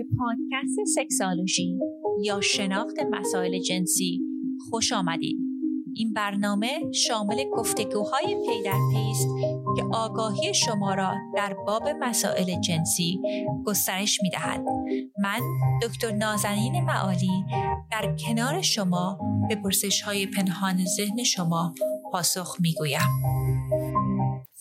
به پادکست سکسالوژی یا شناخت مسائل جنسی خوش آمدید. این برنامه شامل گفتگوهای پی در پیست که آگاهی شما را در باب مسائل جنسی گسترش می دهد. من دکتر نازنین معالی در کنار شما به پرسش های پنهان ذهن شما پاسخ می گویم.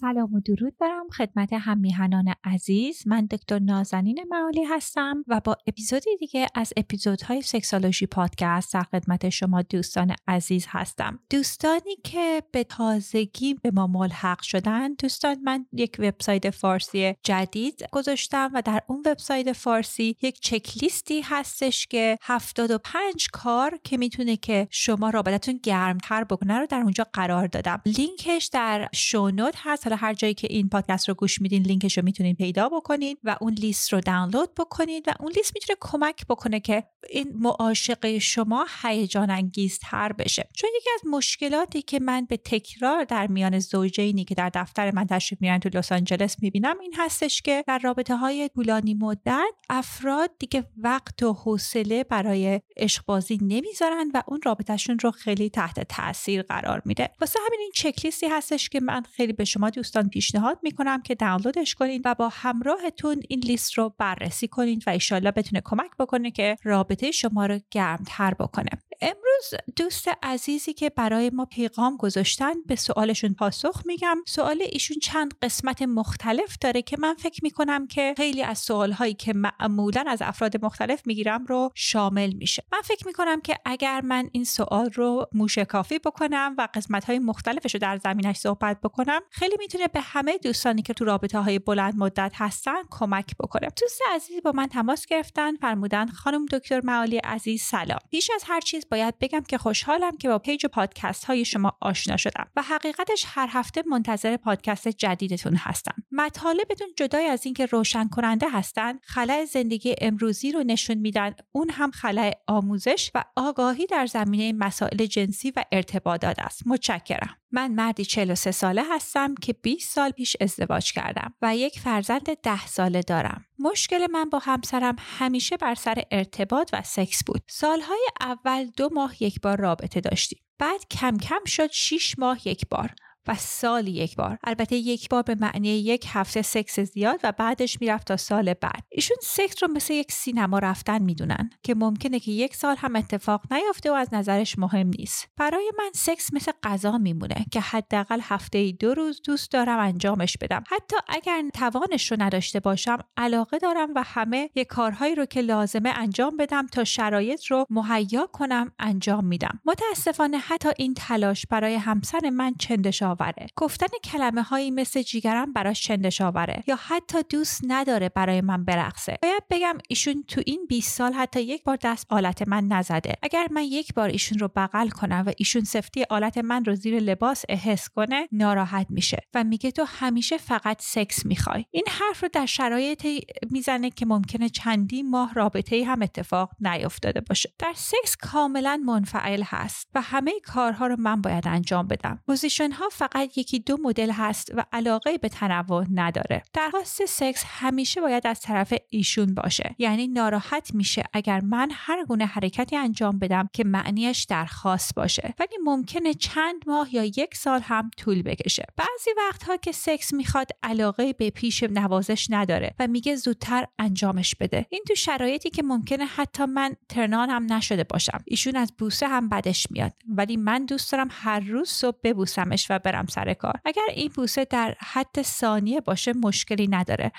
سلام و درود دارم خدمت هم میهنان عزیز. من دکتر نازنین معالی هستم و با اپیزودی دیگه از اپیزودهای سکسالوژی پادکست در خدمت شما دوستان عزیز هستم. دوستانی که به تازگی به ما ملحق شدن دوستان من یک وبسایت فارسی جدید گذاشتم و در اون وبسایت فارسی یک چکلیستی هستش که 75 کار که می‌تونه که شما رابطتون گرمتر بکنه رو در اونجا قرار دادم. لینکش در شونوت هست حالا هر جایی که این پادکست رو گوش میدین لینکش رو می‌تونین پیدا بکنید و اون لیست رو دانلود بکنید و اون لیست می‌تونه کمک بکنه که این معاشقه شما هیجان انگیزتر بشه. چون یکی از مشکلاتی که من به تکرار در میان زوجینی که در دفتر من تشریف میرن تو لس آنجلس می‌بینم این هستش که در رابطه های طولانی مدت افراد دیگه وقت و حوصله برای عشق بازی نمی‌ذارن و اون رابطهشون رو خیلی تحت تاثیر قرار میده. واسه همین این چکلیستی هستش که من خیلی به شما دوستان پیشنهاد می‌کنم که دانلودش کنید و با همراهتون این لیست رو بررسی کنید و ایشالله بتونه کمک بکنه که رابطه شما رو گرمتر بکنه. امروز دوست عزیزی که برای ما پیغام گذاشتن به سوالشون پاسخ میگم. سوال ایشون چند قسمت مختلف داره که من فکر می‌کنم که خیلی از سوالهایی که معمولا از افراد مختلف می‌گیرم رو شامل میشه. من فکر می‌کنم که اگر من این سوال رو موشکافی بکنم و قسمت های مختلفش رو در زمینش صحبت بکنم خیلی می‌تونه به همه دوستانی که تو رابطه های بلند مدت هستن کمک بکنه. دوست عزیزی با من تماس گرفتن فرمودن خانم دکتر معالی عزیز سلام. پیش از هر چیز باید بگم که خوشحالم که با page پادکست های شما آشنا شدم و حقیقتش هر هفته منتظر پادکست جدیدتون هستم. مطالبتون جدای از اینکه روشن کننده هستن، خلای زندگی امروزی رو نشون میدن، اون هم خلای آموزش و آگاهی در زمینه مسائل جنسی و ارتباطات است. متشکرم. من مردی 43 ساله هستم که 20 سال پیش ازدواج کردم و یک فرزند 10 ساله دارم. مشکل من با همسرم همیشه بر سر ارتباط و سکس بود. سالهای اول دو ماه یک بار رابطه داشتیم. بعد کم کم شد 6 ماه یک بار. و سالی یک بار. البته یک بار به معنی یک هفته سکس زیاد و بعدش می‌رفت تا سال بعد. ایشون سکس رو مثل یک سینما رفتن می‌دونن که ممکنه که یک سال هم اتفاق نیافته و از نظرش مهم نیست. برای من سکس مثل غذا میمونه که حداقل هفته دو روز دوست دارم انجامش بدم. حتی اگر توانش رو نداشته باشم علاقه دارم و همه یه کارهایی رو که لازمه انجام بدم تا شرایط رو مهیا کنم انجام میدم. متاسفانه حتی این تلاش برای همسر من چندش آوره گفتن کلمه هایی مثل جیگرم براش چندش آوره یا حتی دوست نداره برای من برقصه. باید بگم ایشون تو این 20 سال حتی یک بار دست آلت من نزده. اگر من یک بار ایشون رو بغل کنم و ایشون سفتی آلت من رو زیر لباس حس کنه ناراحت میشه و میگه تو همیشه فقط سکس می‌خوای. این حرف رو در شرایطی می‌زنه که ممکنه چندین ماه رابطه هم اتفاق نیفتاده باشه. در سکس کاملا منفعل هست و همه کارها رو من باید انجام بدم. position ها فقط یکی دو مدل هست و علاقه به تنوع نداره. درخواست سکس همیشه باید از طرف ایشون باشه. یعنی ناراحت میشه اگر من هر گونه حرکتی انجام بدم که معنیش درخواست باشه. ولی ممکنه چند ماه یا یک سال هم طول بکشه. بعضی وقتها که سکس می‌خواد علاقه به پیش نوازش نداره و میگه زودتر انجامش بده. این تو شرایطی که ممکنه حتی من ترنان هم نشده باشم. ایشون از بوسه هم بدش میاد. ولی من دوست دارم هر روز صبح ببوسمش و برم سر کار. اگر این بوسه در حد ثانیه باشه مشکلی نداره.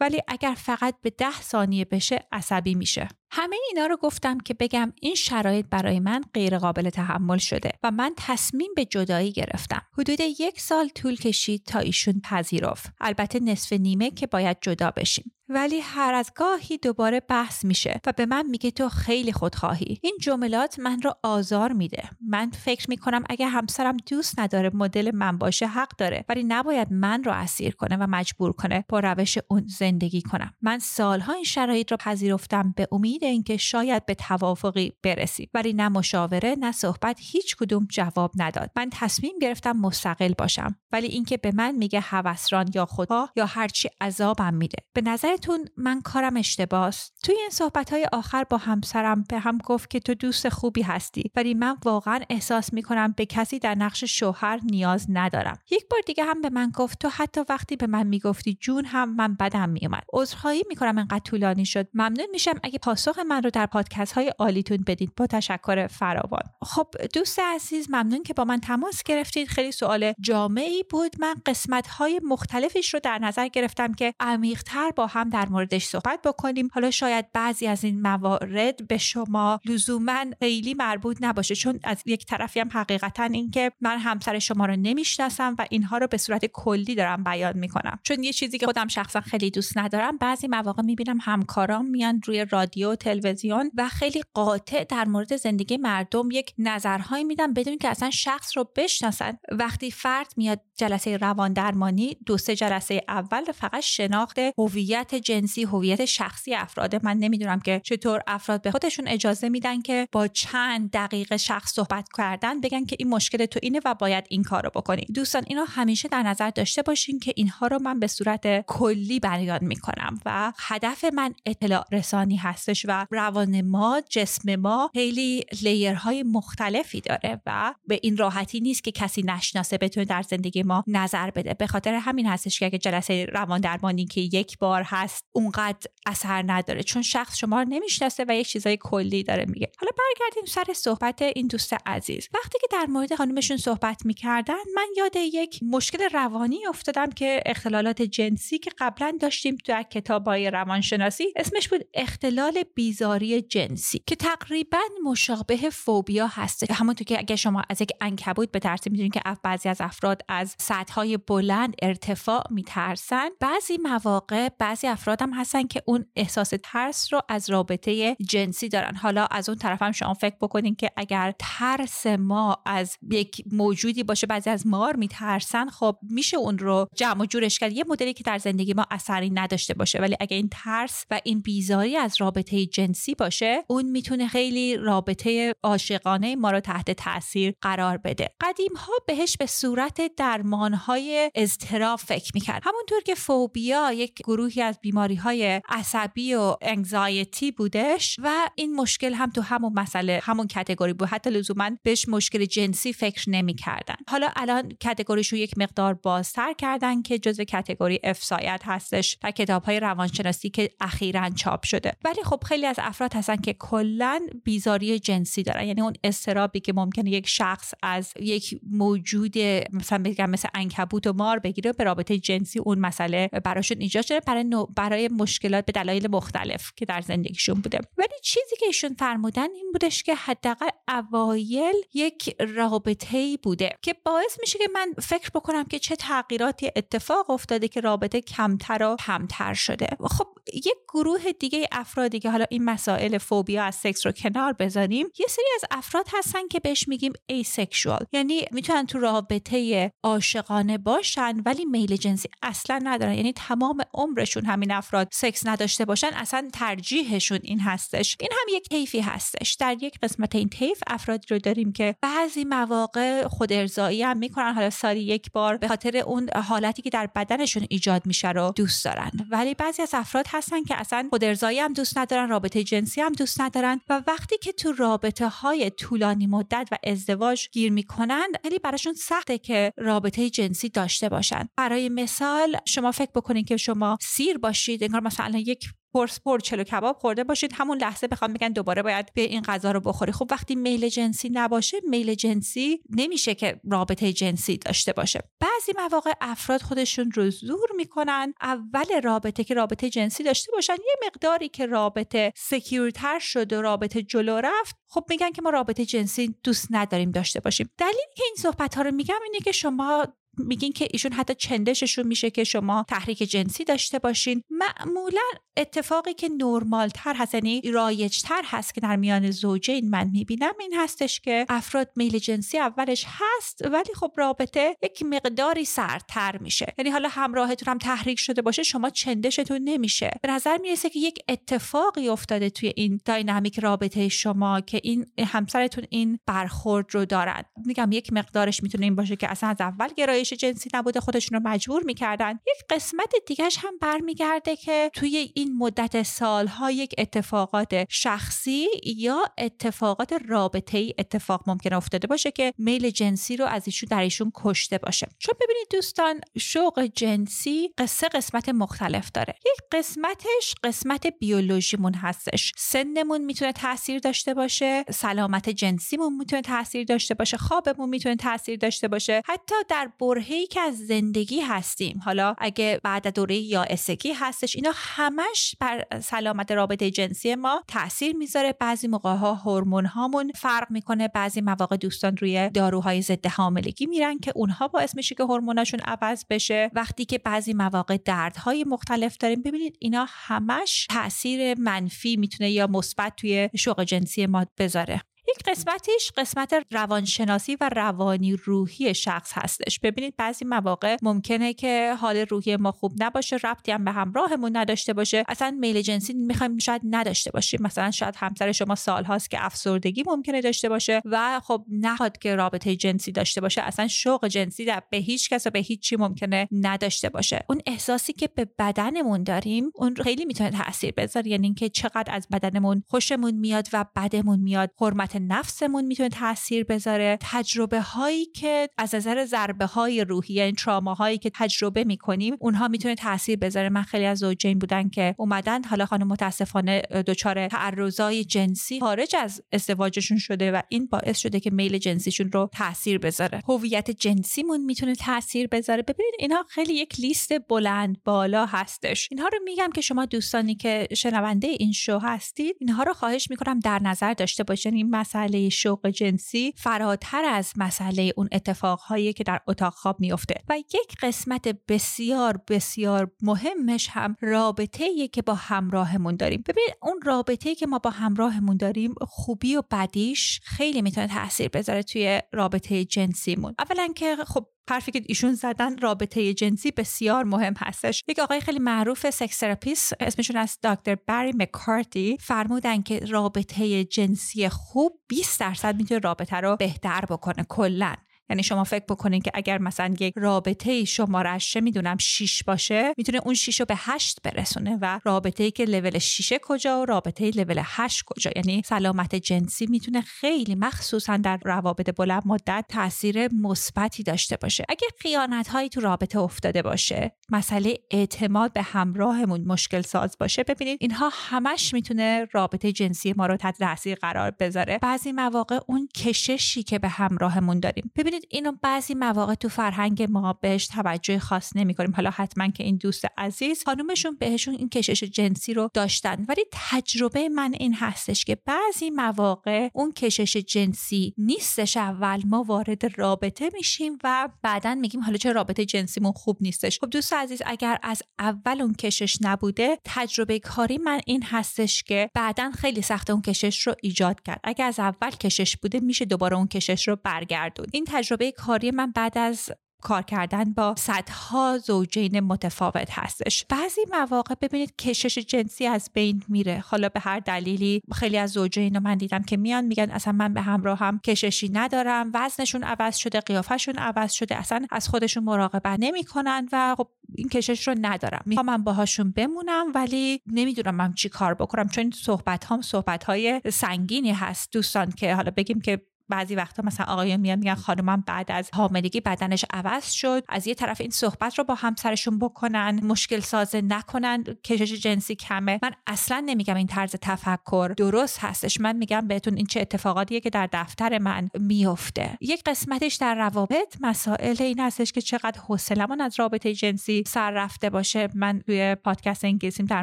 ولی اگر فقط به ده ثانیه بشه عصبی میشه. همه اینا رو گفتم که بگم این شرایط برای من غیر قابل تحمل شده و من تصمیم به جدایی گرفتم. حدود یک سال طول کشید تا ایشون پذیرفت. البته نصف نیمه که باید جدا بشیم. ولی هر از گاهی دوباره بحث میشه و به من میگه تو خیلی خودخواهی این جملات من رو آزار میده من فکر می‌کنم اگه همسرم دوست نداره مدل من باشه حق داره ولی نباید من رو اسیر کنه و مجبور کنه با روش اون زندگی کنم من سالها این شرایط رو پذیرفتم به امید امید اینکه شاید به توافقی برسیم ولی نه مشاوره نه صحبت هیچ کدوم جواب نداد. من تصمیم گرفتم مستقل باشم ولی اینکه به من میگه هوسران یا خدا یا هرچی عذابم میده. به نظرتون من کارم اشتباس توی این صحبت های آخر با همسرم به هم گفت که تو دوست خوبی هستی ولی من واقعا احساس می‌کنم به کسی در نقش شوهر نیاز ندارم. یک بار دیگه هم به من گفت تو حتی وقتی به من می‌گفتی جون هم من بدم میومد عذرخواهی می‌کنم انقدر طولانی شد. ممنون میشم اگه پاسخ من رو در پادکست های عالیتون بدید. با تشکر فراوان. خب دوست عزیز ممنون که با من تماس گرفتید. خیلی سوال جامعی بود. من قسمت های مختلفش رو در نظر گرفتم که عمیقتر با هم در موردش صحبت بکنیم. حالا شاید بعضی از این موارد به شما لزوما خیلی مربوط نباشه چون از یک طرفی هم حقیقتا اینکه من همسر شما رو نمی‌شناسم و اینها رو به صورت کلی دارم بیان می‌کنم. چون یه چیزی که خودم شخصا خیلی دوست ندارم بعضی مواقع می‌بینم همکارام میان روی رادیو تلویزیون و خیلی قاطع در مورد زندگی مردم یک نظرهایی میدن بدون که اصلا شخص رو بشناسن. وقتی فرد میاد جلسه روان درمانی دو سه جلسه اول فقط شناخت هویت جنسی هویت شخصی افراد. من نمی‌دونم که چطور افراد به خودشون اجازه میدن که با چند دقیقه شخص صحبت کردن بگن که این مشکل تو اینه و باید این کارو بکنی. دوستان اینو همیشه در نظر داشته باشین که اینها رو من به صورت کلی بیان می‌کنم و هدف من اطلاع رسانی هستش و روان ما جسم ما خیلی لیرهای مختلفی داره و به این راحتی نیست که کسی نشناسه بتونه در زندگی ما نظر بده. به خاطر همین هستش که اگه جلسه روان درمانی که یک بار هست اونقدر اثر نداره. چون شخص شما رو نمی‌شناسه و یک چیزای کلی داره میگه. حالا برگردیم سر صحبت این دوست عزیز. وقتی که در مورد خانومشون صحبت می‌کردن من یاد یک مشکل روانی افتادم که اختلالات جنسی که قبلا داشتیم در کتابای روانشناسی اسمش بود اختلال بیزاری جنسی که تقریبا مشابه فوبیا هست همونطور که اگه شما از یک انکبوت به ترتیب می‌دونید که بعضی از افراد از سطح بلند ارتفاع میترسن بعضی مواقع بعضی افراد هم هستن که اون احساس ترس رو از رابطه جنسی دارن. حالا از اون طرف هم شما فکر بکنین که اگر ترس ما از یک موجودی باشه بعضی از مار میترسن خب میشه اون رو جمع و جورش کرد. یه مدلی که در زندگی ما اثری نداشته باشه. ولی اگه این ترس و این بیزاری از رابطه جنسی باشه اون می‌تونه خیلی رابطه عاشقانه ما رو تحت تاثیر قرار بده. قدیم ها بهش به صورت درمان های اضطراب فکر می‌کرد همونطور که فوبیا یک گروهی از بیماری های عصبی و انگزایتی بودش و این مشکل هم تو همون مسئله همون کتگوری بود. حتی لزوما بهش مشکل جنسی فکر نمی‌کردن. حالا الان کتگوریش رو یک مقدار بازتر کردن که جزو کتگوری افسایت هستش در کتاب های روانشناسی که اخیرا چاپ شده. ولی خب خیلی از افراد هستن که کلا بیزاری جنسی دارن. یعنی اون استرابی که ممکنه یک شخص از یک موجود مثلا بگم مثل عنکبوت و مار بگیره به رابطه جنسی اون مسئله براشون ایجاد شده برای برای مشکلات به دلایل مختلف که در زندگیشون بوده. ولی چیزی که ایشون فرمودن این بودش که حداقل اوایل یک رابطه بوده که باعث میشه که من فکر بکنم که چه تغییراتی اتفاق افتاده که رابطه کمتر و کمتر شده. خب یک گروه دیگه افرادی که حالا این مسائل فوبیا از سکس رو کنار بذاریم یه سری از افراد هستن که بهش میگیم asexual یعنی می‌تونن تو رابطه عاشقانه باشن ولی میل جنسی اصلا ندارن. یعنی تمام عمرشون همین افراد سکس نداشته باشن اصلا ترجیحشون این هستش. این هم یک طیفی هستش. در یک قسمت این طیف افرادی رو داریم که بعضی مواقع خود ارزایی هم می‌کنن. حالا سالی یک بار به خاطر اون حالتی که در بدنشون ایجاد میشه رو دوست دارن. ولی بعضی از افراد هستن که اصلا خود هم دوست ندارن رابطه جنسی هم دوست ندارن و وقتی که تو رابطه های طولانی مدت و ازدواج گیر می‌کنن خیلی براشون سخته که رابطه جنسی داشته باشن. برای مثال شما فکر بکنید که شما سیر باشید انگار مثلا یک قرص چلو کباب خورده باشید. همون لحظه بخوام بگن دوباره باید به این غذا رو بخوری. خب وقتی میل جنسی نباشه میل جنسی نمیشه که رابطه جنسی داشته باشه. بعضی مواقع افراد خودشون رو زور می‌کنن اول رابطه که رابطه جنسی داشته باشن. یه مقداری که رابطه سکیورتر شد و رابطه جلو رفت خب میگن که ما رابطه جنسی دوست نداریم داشته باشیم. دلیلی که این صحبت ها رو میگم اینه که شما میگین که ایشون حتی چندششون میشه که شما تحریک جنسی داشته باشین. معمولا اتفاقی که نرمال تر هست یعنی رایج تر هست که در میان زوجین من می‌بینم این هستش که افراد میل جنسی اولش هست ولی خب رابطه یک مقداری سرتر میشه. یعنی حالا همراهتون هم تحریک شده باشه شما چندشتون نمیشه. به نظر می‌رسه که یک اتفاقی افتاده توی این داینامیک رابطه شما که این همسرتون این برخورد رو دارن. میگم یک مقدارش می‌تونه این باشه که اصلا از اول گرایش جنسی نبوده خودشون رو مجبور می‌کردن. یک قسمت دیگهش هم برمیگرده که توی این مدت سالها یک اتفاقات شخصی یا اتفاقات رابطه ای اتفاق ممکن افتاده باشه که میل جنسی رو از ایشون در ایشون کشته باشه. چون ببینید دوستان شوق جنسی قصه قسمت مختلف داره. یک قسمتش قسمت بیولوژیمون هستش. سنمون می‌تونه تاثیر داشته باشه سلامت جنسیمون می‌تونه تاثیر داشته باشه خوابمون می‌تونه تاثیر داشته باشه. حتی در برهه‌ای که از زندگی هستیم. حالا اگه بعد دوره یا اسکی هستش اینا همش بر سلامت رابطه جنسی ما تاثیر می‌ذاره. بعضی موقع ها هورمون هامون فرق می‌کنه. بعضی مواقع دوستان روی داروهای ضد حاملگی میرن که اونها باعث میشه که هورموناشون عوض بشه. وقتی که بعضی مواقع دردهای مختلف داریم ببینید اینا همش تاثیر منفی می‌تونه یا مثبت توی شوق جنسی ما بذاره. یک قسمتیش قسمت روانشناسی و روانی روحی شخص هستش. ببینید بعضی مواقع ممکنه که حال روحی ما خوب نباشه ربطی هم به همراهمون نداشته باشه. اصلا میل جنسی می‌خوایم شاید نداشته باشیم. مثلا شاید همسر شما سالهاست که افسردگی ممکنه داشته باشه و خب نهاد که رابطه جنسی داشته باشه. اصلا شوق جنسی در به هیچ کس و به هیچ چی ممکنه نداشته باشه. اون احساسی که به بدنمون داریم اون خیلی می‌تونه تاثیر بذاره. یعنی اینکه چقدر از بدنمون خوشمون میاد و بدمون میاد حرمت نفسمون می‌تونه تاثیر بذاره. تجربه هایی که از نظر ضربه های روحی یعنی تراما هایی که تجربه می‌کنیم اونها می‌تونه تاثیر بذاره. من خیلی از زوجین بودن که اومدن حالا خانم متاسفانه دچار تعرضای جنسی خارج از ازدواجشون شده و این باعث شده که میل جنسیشون رو تاثیر بذاره. هویت جنسیمون می‌تونه تاثیر بذاره. ببینید اینها خیلی یک لیست بلند بالا هستش. اینها رو میگم که شما دوستانی که شنونده این شو هستید اینها رو خواهش می‌کنم در نظر داشته باشین. این مسئله شوق جنسی فراتر از مسئله اون اتفاقهایی که در اتاق خواب میفته و یک قسمت بسیار بسیار مهمش هم رابطه که با همراهمون داریم. ببین اون رابطه که ما با همراهمون داریم خوبی و بدیش خیلی می‌تونه تاثیر بذاره توی رابطه جنسیمون. اولا که خب حرفی که ایشون زدن رابطه جنسی بسیار مهم هستش. یک آقای خیلی معروف sex therapist اسمشون از دکتر بری مکارتی فرمودن که رابطه جنسی خوب 20 درصد می‌تونه رابطه رو بهتر بکنه کلا. یعنی شما فکر بکنین که اگر مثلا یک رابطه شمارش چه می‌دونم 6 باشه می‌تونه اون 6 رو به 8 برسونه و رابطه ای که لول 6 کجا و رابطه لول 8 کجا. یعنی سلامت جنسی می‌تونه خیلی مخصوصا در روابط بلند مدت تاثیر مثبتی داشته باشه. اگر خیانت هایی تو رابطه افتاده باشه مسئله اعتماد به همراهمون مشکل ساز باشه ببینید اینها همش می‌تونه رابطه جنسی ما رو تحت تاثیر قرار بذاره. بعضی مواقع اون کششی که به همراهمون داریم. ببینید اینو بعضی مواقع تو فرهنگ ما بهش توجه خاص نمی کنیم حالا حتما که این دوست عزیز خانومشون بهشون این کشش جنسی رو داشتن. ولی تجربه من این هستش که بعضی مواقع اون کشش جنسی نیستش اول ما وارد رابطه میشیم و بعدا میگیم حالا چه رابطه جنسیمون خوب نیستش. خب دوست عزیز اگر از اول اون کشش نبوده تجربه کاری من این هستش که بعدا خیلی سخت اون کشش رو ایجاد کرد. اگر از اول کشش بوده میشه دوباره اون کشش رو برگردون این تجربه کاری من بعد از کار کردن با صدها زوجین متفاوت هستش. بعضی مواقع ببینید کشش جنسی از بین میره. حالا به هر دلیلی خیلی از زوجین رو من دیدم که میان میگن اصلا من به همراه هم کششی ندارم. وزنشون عوض شده قیافشون عوض شده اصلا از خودشون مراقبت نمی‌کنن و خب این کشش رو ندارم. می‌خوام من باهاشون بمونم ولی نمی‌دونم من چی کار بکنم. چون صحبت هم صحبت های سنگینی هست. دوستان که حالا بگیم که بعضی وقتا مثلا آقایان میان میگن خانمم بعد از حاملگی بدنش عوض شد. از یه طرف این صحبت رو با همسرشون بکنن مشکل سازه نکنن کشش جنسی کمه. من اصلا نمیگم این طرز تفکر درست هستش. من میگم بهتون این چه اتفاقاتیه که در دفتر من میفته. یک قسمتش در روابط مسائل این هستش که چقدر حوصلمون از رابطه جنسی سر رفته باشه. من توی پادکست انگلیسیم در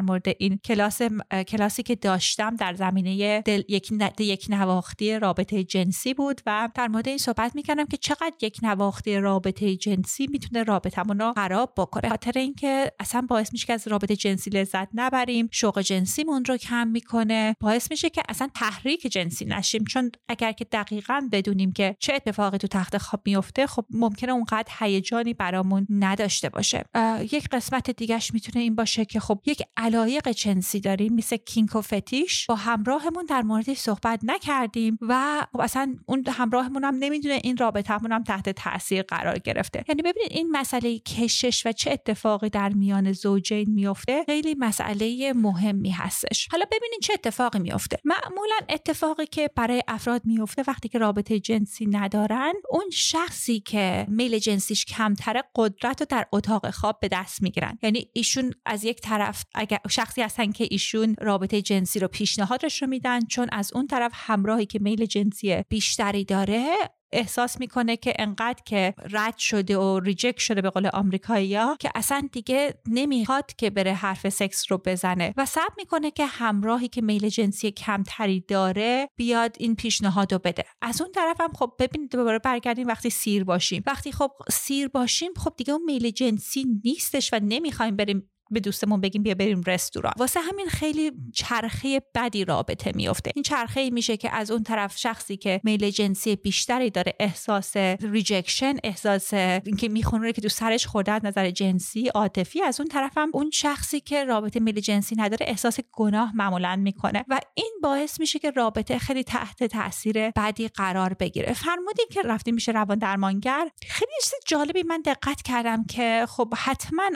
مورد این کلاس کلاسی که داشتم در زمینه دل یک, یک نواختی رابطه جنسی جنسی بود و در مورد این صحبت می‌کردم که چقدر یک نواخت رابطه جنسی می‌تونه رابطمون رو خراب بکنه. خاطر اینکه اصلا باعث میشه که از رابطه جنسی لذت نبریم شوق جنسیمون رو کم می‌کنه. باعث میشه که اصلا تحریک جنسی نشیم. چون اگر که دقیقا بدونیم که چه اتفاقی تو تخت خواب میفته خب ممکنه اونقدر هیجانی برامون نداشته باشه. یک قسمت دیگهش می‌تونه این باشه که خب یک علایق جنسی داریم مثل کینک و فتیش. با همراهمون در موردش صحبت نکردیم و خب اصلا اون همراهمون هم نمی‌دونه این رابطهمون هم تحت تاثیر قرار گرفته. یعنی ببینید این مسئله کشش و چه اتفاقی در میان زوجین میفته خیلی مسئله مهمی هستش. حالا ببینید چه اتفاقی میفته معمولا اتفاقی که برای افراد میفته وقتی که رابطه جنسی ندارن اون شخصی که میل جنسیش کمتره قدرت رو در اتاق خواب به دست می‌گیرن. یعنی ایشون از یک طرف اگر شخصی هستن که ایشون رابطه جنسی رو پیشنهادش رو میدن چون از اون طرف همراهی که میل جنسی بیشتری داره احساس می‌کنه که انقدر که رد شده و reject شده به قول آمریکایی‌ها که اصلا دیگه نمی‌خواد که بره حرف سکس رو بزنه. و صبر می‌کنه که همراهی که میل جنسی کمتری داره بیاد این پیشنهاد رو بده. از اون طرف هم خب ببینید دوباره برگردیم وقتی سیر باشیم. وقتی خب سیر باشیم خب دیگه اون میل جنسی نیستش و نمی‌خوایم بریم به دوستمون بگیم بیا بریم رستوران. واسه همین خیلی چرخه بدی رابطه میفته این چرخه میشه که از اون طرف شخصی که میل جنسی بیشتری داره احساس rejection احساس اینکه می‌خونه که تو سرش خورده از نظر جنسی عاطفی از اون طرف هم اون شخصی که رابطه میل جنسی نداره احساس گناه معمولا می‌کنه. و این باعث میشه که رابطه خیلی تحت تاثیر بدی قرار بگیره. فرمودین که رفتیم پیش روان درمانگر. خیلی چیز جالبی من دقت کردم که خب حتما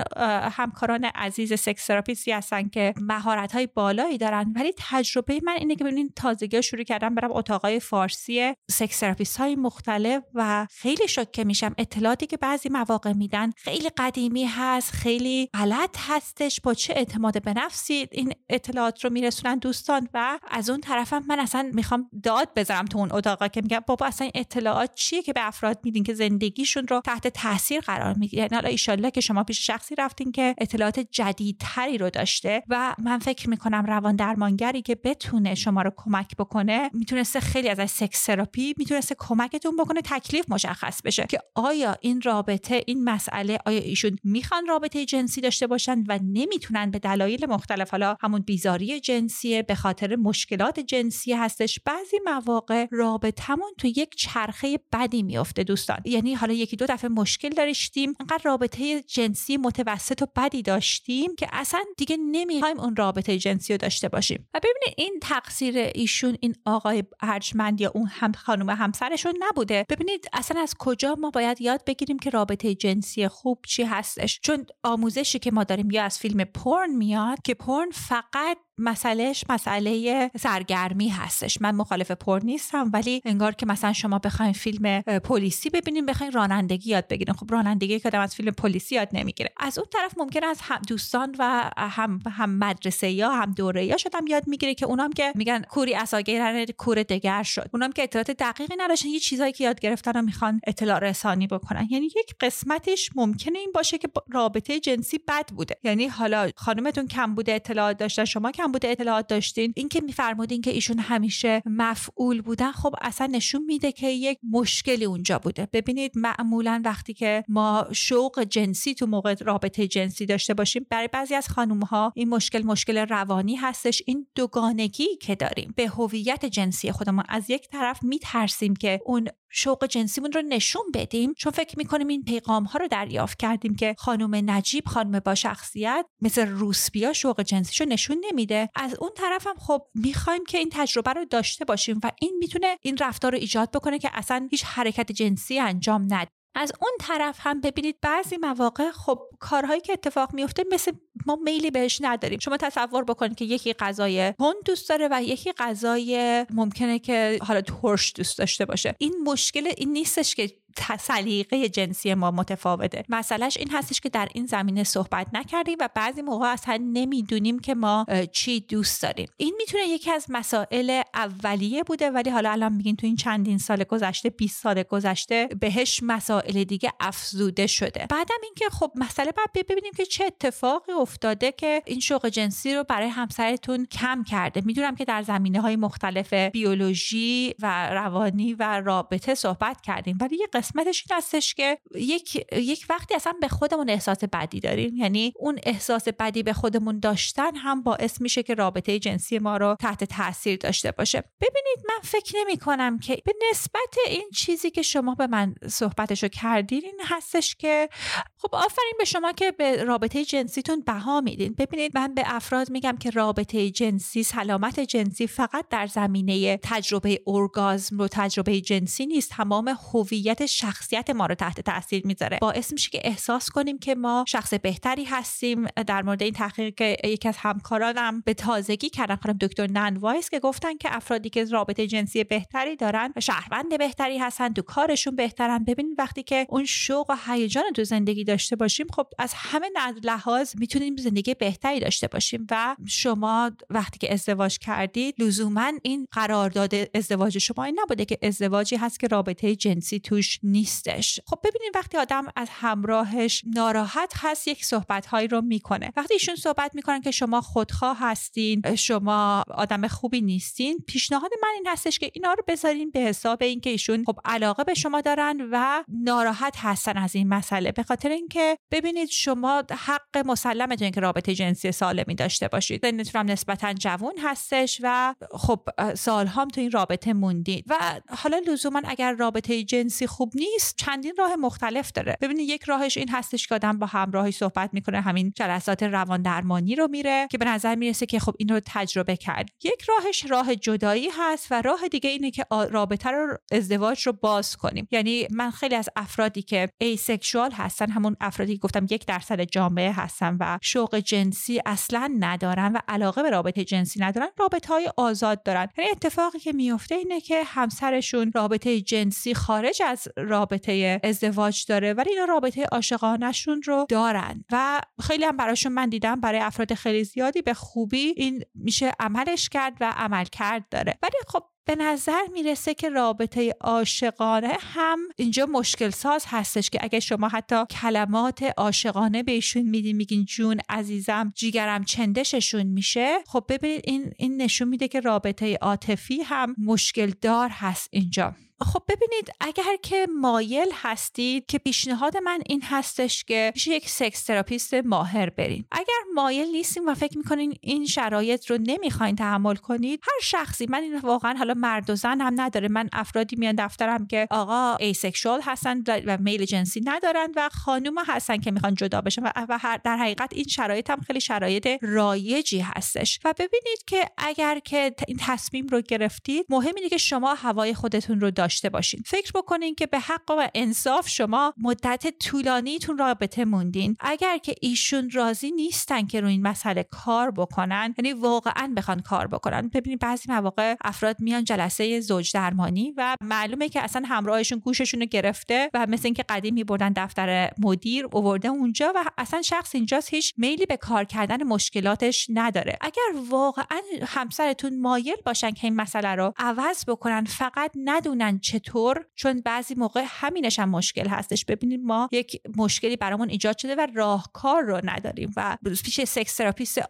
همکاران عزیز sex therapist ی هستن که مهارت های بالایی دارن. ولی تجربه من اینه که ببینین تازگی شروع کردم برم اتاقای فارسی sex therapist های مختلف و خیلی شوکه میشم. اطلاعاتی که بعضی مواقع میدن خیلی قدیمی هست خیلی غلط هستش. با چه اعتماد به نفسی این اطلاعات رو میرسونن دوستان؟ و از اون طرفم من اصلا می‌خوام داد بزنم تو اون اتاقا که میگم بابا اصلا اطلاعات چیه که به افراد میدین که زندگیشون رو تحت تاثیر قرار می‌گیره؟ یعنی حالا ایشالله که شما پیش شخصی رفتین که اطلاعات جدیدتری رو داشته و من فکر می‌کنم روان درمانگری که بتونه شما رو کمک بکنه می‌تونسته خیلی از سکس تراپی می‌تونسته کمکتون بکنه تکلیف مشخص بشه که آیا این رابطه این مسئله آیا ایشون می‌خوان رابطه جنسی داشته باشن و نمی‌تونن به دلایل مختلف حالا همون بیزاری جنسیه به خاطر مشکلات جنسی هستش بعضی مواقع رابطمون تو یک چرخه بدی میفته دوستان. یعنی حالا یکی دو دفعه مشکل داشتیم انقدر رابطه جنسی متوسط و بدی داشتیم که اصلا دیگه نمی‌خوایم اون رابطه جنسی رو داشته باشیم. و ببینید این تقصیر ایشون این آقای ارجمند یا اون هم خانم همسرشون نبوده. ببینید اصلا از کجا ما باید یاد بگیریم که رابطه جنسی خوب چی هستش؟ چون آموزشی که ما داریم یا از فیلم پرن میاد که پرن فقط مسئلهش مسئله سرگرمی هستش. من مخالف پر نیستم ولی انگار که مثلا شما بخواین فیلم پلیسی ببینین بخواین رانندگی یاد بگیرین. خب رانندگی که از فیلم پلیسی یاد نمی‌گیره. از اون طرف ممکن از هم دوستان و هم هم مدرسه یا هم دوره یا شدم یاد می‌گیره که اونام که میگن کوری اساگیر کور دگر شد. اونام که اطلاعات دقیقی نداشتن یه چیزایی که یاد گرفتن و می‌خوان اطلاع رسانی بکنن. یعنی یک قسمتش ممکنه این باشه که رابطه جنسی بد بوده. یعنی حالا خانمتون کم بوده اطلاعات داشتن شما کم بوده اطلاعات داشتین؟ اینکه میفرمودین که ایشون همیشه مفعول بودن خب اصلا نشون میده که یک مشکلی اونجا بوده. ببینید معمولا وقتی که ما شوق جنسی تو موقع رابطه جنسی داشته باشیم برای بعضی از خانم ها این مشکل مشکل روانی هستش. این دوگانگی که داریم به هویت جنسی خودمون از یک طرف میترسیم که اون شوق جنسیمون رو نشون بدیم. چون فکر می‌کنیم این پیغام ها رو دریافت کردیم که خانم نجیب خانم با شخصیت مثل روسبیا شوق جنسیشو نشون نمیده. از اون طرف هم خب می‌خوایم که این تجربه رو داشته باشیم و این می‌تونه این رفتار رو ایجاد بکنه که اصلا هیچ حرکت جنسی انجام ند از اون طرف هم ببینید بعضی مواقع خب کارهایی که اتفاق میفته مثل ما میلی بهش نداریم. شما تصور بکنید که یکی غذای هند دوست داره و یکی غذای ممکنه که حالا ترش دوست داشته باشه. این مشکل این نیستش که سلیقه جنسی ما متفاوته. مسئلهش این هستش که در این زمینه صحبت نکردیم و بعضی موقع اصلا نمی‌دونیم که ما چی دوست داریم. این می‌تونه یکی از مسائل اولیه بوده ولی حالا الان میگین تو این چندین سال گذشته 20 سال گذشته بهش مسائل دیگه افزوده شده. بعدم اینکه خب مسئله بعد ببینیم که چه اتفاقی افتاده که این شوق جنسی رو برای همسرتون کم کرده. می‌دونم که در زمینه های مختلف بیولوژی و روانی و رابطه صحبت کردیم ولی یه قسمتش این هستش که یک یک وقتی اصلا به خودمون احساس بدی داریم. یعنی اون احساس بدی به خودمون داشتن هم باعث میشه که رابطه جنسی ما رو تحت تاثیر داشته باشه. ببینید من فکر نمی کنم که به نسبت این چیزی که شما به من صحبتشو کردین این هستش که خب آفرین به شما که به رابطه جنسیتون بها میدین. ببینید من به افراد میگم که رابطه جنسی سلامت جنسی فقط در زمینه تجربه ارگازم و تجربه جنسی نیست. تمام هویت شخصیت ما رو تحت تاثیر می‌ذاره. باعث میشه که احساس کنیم که ما شخص بهتری هستیم. در مورد این تحقیق که یکی از همکارانم به تازگی کردن خانم دکتر نن وایس که گفتن که افرادی که رابطه جنسی بهتری دارن شهروند بهتری هستن تو کارشون بهترن. ببینید وقتی که اون شوق و هیجان تو زندگی داشته باشیم خب از همه لحاظ می‌تونیم زندگی بهتری داشته باشیم و شما وقتی که ازدواج کردید لزوما این قرارداد ازدواج شما این نبوده که ازدواجی هست که رابطه جنسی توش نیستش. خب ببینید وقتی آدم از همراهش ناراحت هست یک صحبت هایی رو می‌کنه. وقتی ایشون صحبت می‌کنن که شما خودخواه هستین شما آدم خوبی نیستین پیشنهاد من این هستش که اینا رو بذارین به حساب اینکه ایشون خب علاقه به شما دارن و ناراحت هستن از این مسئله. به خاطر اینکه ببینید شما حق مسلمتون که رابطه جنسی سالمی داشته باشید. سنتون هم نسبتا جوون هستش و خب سالهام تو این رابطه موندید و حالا لزوما اگر رابطه جنسی خوب نیست چندین راه مختلف داره. ببینید یک راهش این هستش که آدم با همراهی صحبت می‌کنه همین جلسات روان درمانی رو میره که به نظر می‌رسه که خب این رو تجربه کرد. یک راهش راه جدایی هست و راه دیگه اینه که رابطه رو ازدواج رو باز کنیم. یعنی من خیلی از افرادی که asexual هستن همون افرادی که گفتم یک درصد جامعه هستن و شوق جنسی اصلا ندارن و علاقه به رابطه جنسی ندارن رابطه های آزاد دارن. یعنی اتفاقی که میفته اینه که همسرشون رابطه جنسی خارج از رابطه ازدواج داره ولی اینا رابطه عاشقانهشون رو دارن. و خیلی هم براشون من دیدم برای افراد خیلی زیادی به خوبی این میشه عملش کرد و عمل کرد داره. ولی خب به نظر می‌رسه که رابطه عاشقانه هم اینجا مشکل ساز هستش که اگه شما حتی کلمات عاشقانه بهشون میدین میگین جون عزیزم جیگرم چندششون میشه خب ببینید این این نشون میده که رابطه عاطفی هم مشکل دار هست اینجا. خب ببینید اگر که مایل هستید که پیشنهاد من این هستش که پیش یک sex therapist ماهر برین. اگر مایل نیستیم و فکر می‌کنین این شرایط رو نمی‌خواین تحمل کنید هر شخصی من این واقعا حالا مرد و زن هم نداره من افرادی میان دفترم که آقا asexual هستن و میل جنسی ندارن و خانوم هستن که می‌خوان جدا بشن و در حقیقت این شرایط هم خیلی شرایط رایجی هستش. و ببینید که اگر که این تصمیم رو گرفتید مهم اینه که شما هوای خودتون رو داشته باشین. فکر بکنین که به حق و انصاف شما مدت طولانیتون رابطه موندین. اگر که ایشون راضی نیستن که روی این مسئله کار بکنن یعنی واقعا بخوان کار بکنن. ببینید بعضی مواقع افراد میان جلسه زوج درمانی و معلومه که اصلا همراهشون گوششون رو گرفته و مثل اینکه قدیم میبردن دفتر مدیر اوورده اونجا و اصلا شخص اینجاست هیچ میلی به کار کردن مشکلاتش نداره. اگر واقعا همسرتون مایل باشن که این مسئله رو عوض بکنن فقط ندونن چطور؟ چون بعضی موقع همینش هم مشکل هستش. ببینید ما یک مشکلی برامون ایجاد شده و راهکار رو نداریم و پیش sex therapist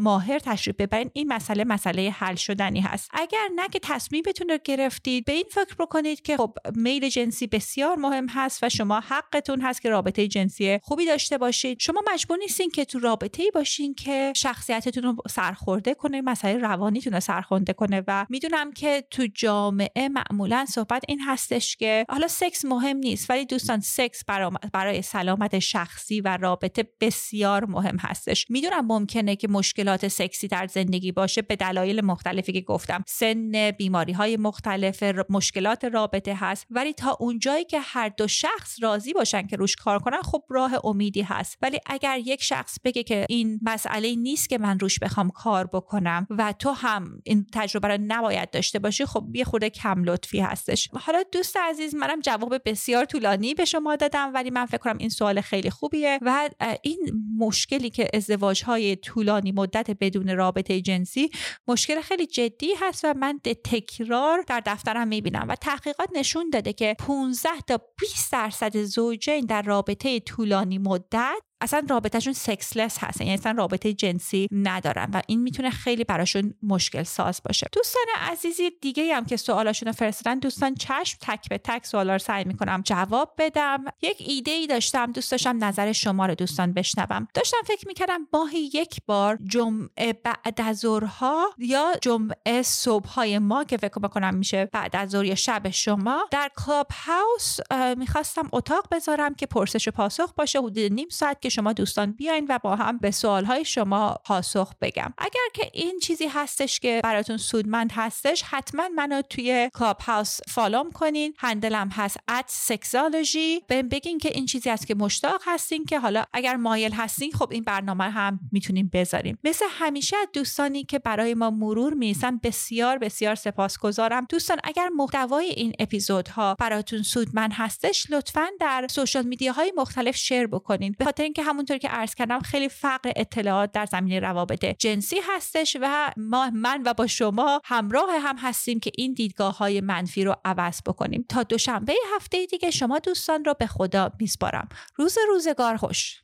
ماهر تشریف ببرین. این مسئله مسئله حل شدنی هست. اگر نه که تصمیمتون رو گرفتید به این فکر بکنید که خب میل جنسی بسیار مهم هست و شما حقتون هست که رابطه جنسی خوبی داشته باشید. شما مجبور نیستین که تو رابطه ای باشین که شخصیتتون رو سرخورده کنه مسئله روانیتون رو سرخورده کنه. و می‌دونم که تو جامعه معمولا صحبت این هستش که حالا سکس مهم نیست ولی دوستان سکس برای سلامت شخصی و رابطه بسیار مهم هستش. می‌دونم ممکنه که مشکلات سکسی در زندگی باشه به دلایل مختلفی که گفتم. سن بیماری های مختلف مشکلات رابطه هست. ولی تا اونجایی که هر دو شخص راضی باشن که روش کار کنن خب راه امیدی هست. ولی اگر یک شخص بگه که این مسئله نیست که من روش بخوام کار بکنم و تو هم این تجربه رو نباید داشته باشی خب یه خورده کم لطفی هستش. هستش حالا دوست عزیز منم جواب بسیار طولانی به شما دادم ولی من فکر کنم این سوال خیلی خوبیه. و این مشکلی که ازدواج های طولانی مدت بدون رابطه جنسی مشکل خیلی جدی هست و من تکرار در دفترم می‌بینم. و تحقیقات نشون داده که 15 تا 20 درصد زوجین در رابطه طولانی مدت اصلا رابطهشون سکسلس هست. یعنی اصلا رابطه جنسی ندارن و این می‌تونه خیلی براشون مشکل ساز باشه. دوستان عزیزی دیگه هم که سوالاشون رو فرستادن دوستان چشم تک به تک سوالا رو سعی می‌کنم جواب بدم. یک ایده ای داشتم دوست داشتم نظر شما رو دوستان بشنوم. داشتم فکر می‌کردم ماهی یک بار جمعه بعد از ظهرها یا جمعه صبح های ما که فکر بکنم میشه بعد از ظهر یا شب شما در کلاب هاوس می‌خواستم اتاق بذارم که پرسش و پاسخ باشه حدود نیم ساعت که شما دوستان بیاین و با هم به سوالهای شما پاسخ بگم. اگر که این چیزی هستش که براتون سودمند هستش حتما منو توی کلاب هاوس follow م کنین. handle م هست at sexology بهم بگین که این چیزی است که مشتاق هستین که حالا اگر مایل هستین خب این برنامه هم می‌تونیم بذاریم مثل همیشه دوستانی که برای ما مرور می‌نویسن بسیار بسیار سپاسگزارم. دوستان اگر محتوای این اپیزودها براتون سودمند هستش لطفا در social media های مختلف share بکنین. به خاطر اینکه همونطور که عرض کردم خیلی فقر اطلاعات در زمینه روابط جنسی هستش و ما من و با شما همراه هم هستیم که این دیدگاه های منفی رو عوض بکنیم. تا دوشنبه هفته دیگه شما دوستان رو به خدا میسپارم. روز روزگار خوش.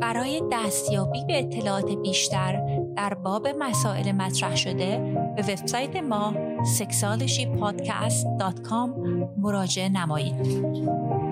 برای دستیابی به اطلاعات بیشتر در باب مسائل مطرح شده به وبسایت ما sexualshypodcast.com مراجعه نمایید.